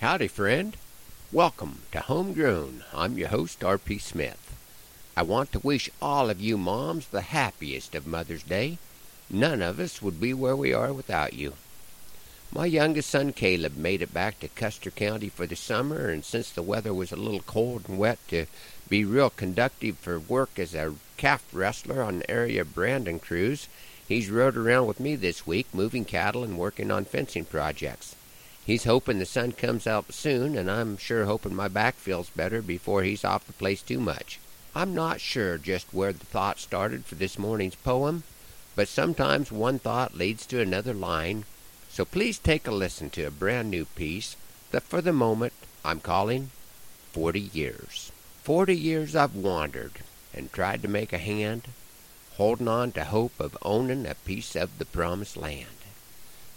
Howdy, friend. Welcome to Homegrown. I'm your host, R.P. Smith. I want to wish all of you moms the happiest of Mother's Day. None of us would be where we are without you. My youngest son Caleb made it back to Custer County for the summer, and since the weather was a little cold and wet to be real conductive for work as a calf wrestler on the area Brandon crews, he's rode around with me this week, moving cattle and working on fencing projects. He's hoping the sun comes out soon, and I'm sure hoping my back feels better before he's off the place too much. I'm not sure just where the thought started for this morning's poem, but sometimes one thought leads to another line, so please take a listen to a brand new piece that for the moment I'm calling Forty Years. Forty years I've wandered and tried to make a hand, holding on to hope of owning a piece of the promised land.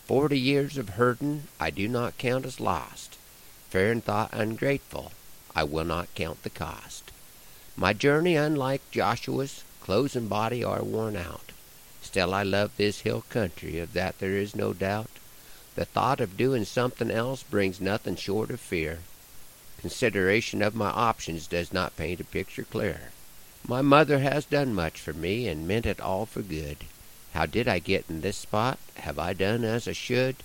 Forty years of herding I do not count as lost. Fair and thought ungrateful, I will not count the cost. My journey, unlike Joshua's, clothes and body are worn out. Still I love this hill country, of that there is no doubt. The thought of doing something else brings nothing short of fear. Consideration of my options does not paint a picture clear. My mother has done much for me and meant it all for good. How did I get in this spot? Have I done as I should?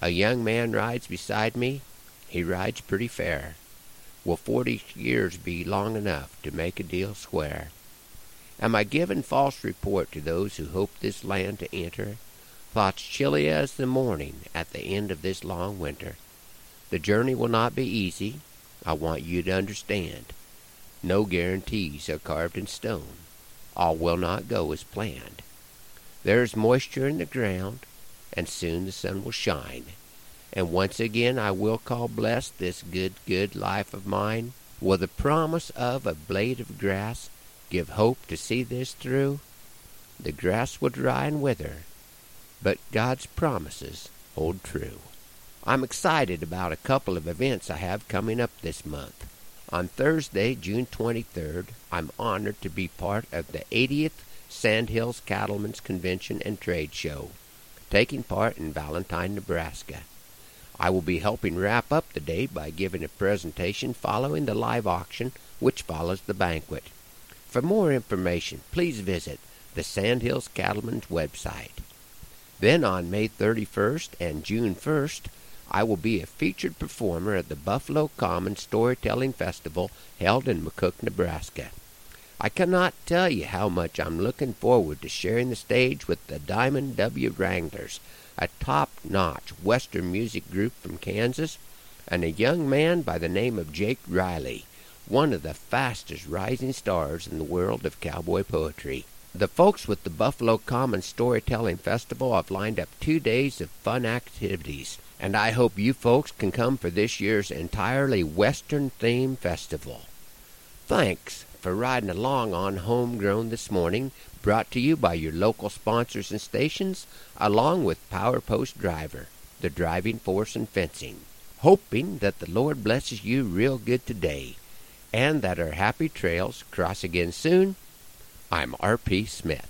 A young man rides beside me. He rides pretty fair. Will forty years be long enough to make a deal square? Am I giving false report to those who hope this land to enter? Thoughts chilly as the morning at the end of this long winter. The journey will not be easy. I want you to understand. No guarantees are carved in stone. All will not go as planned. There is moisture in the ground, and soon the sun will shine. And once again I will call blessed this good, good life of mine. Will the promise of a blade of grass give hope to see this through? The grass will dry and wither, but God's promises hold true. I'm excited about a couple of events I have coming up this month. On Thursday, June 23rd, I'm honored to be part of the 80th Sandhills Cattlemen's Convention and Trade Show, taking part in Valentine, Nebraska. I will be helping wrap up the day by giving a presentation following the live auction, which follows the banquet. For more information, please visit the Sandhills Cattlemen's website. Then on May 31st and June 1st, I will be a featured performer at the Buffalo Commons Storytelling Festival held in McCook, Nebraska. I cannot tell you how much I'm looking forward to sharing the stage with the Diamond W. Wranglers, a top notch Western music group from Kansas, and a young man by the name of Jake Riley, one of the fastest rising stars in the world of cowboy poetry. The folks with the Buffalo Commons Storytelling Festival have lined up two days of fun activities, and I hope you folks can come for this year's entirely Western themed festival. Thanks for riding along on Homegrown this morning, brought to you by your local sponsors and stations, along with Power Post Driver, the driving force in fencing. Hoping that the Lord blesses you real good today, and that our happy trails cross again soon, I'm R.P. Smith.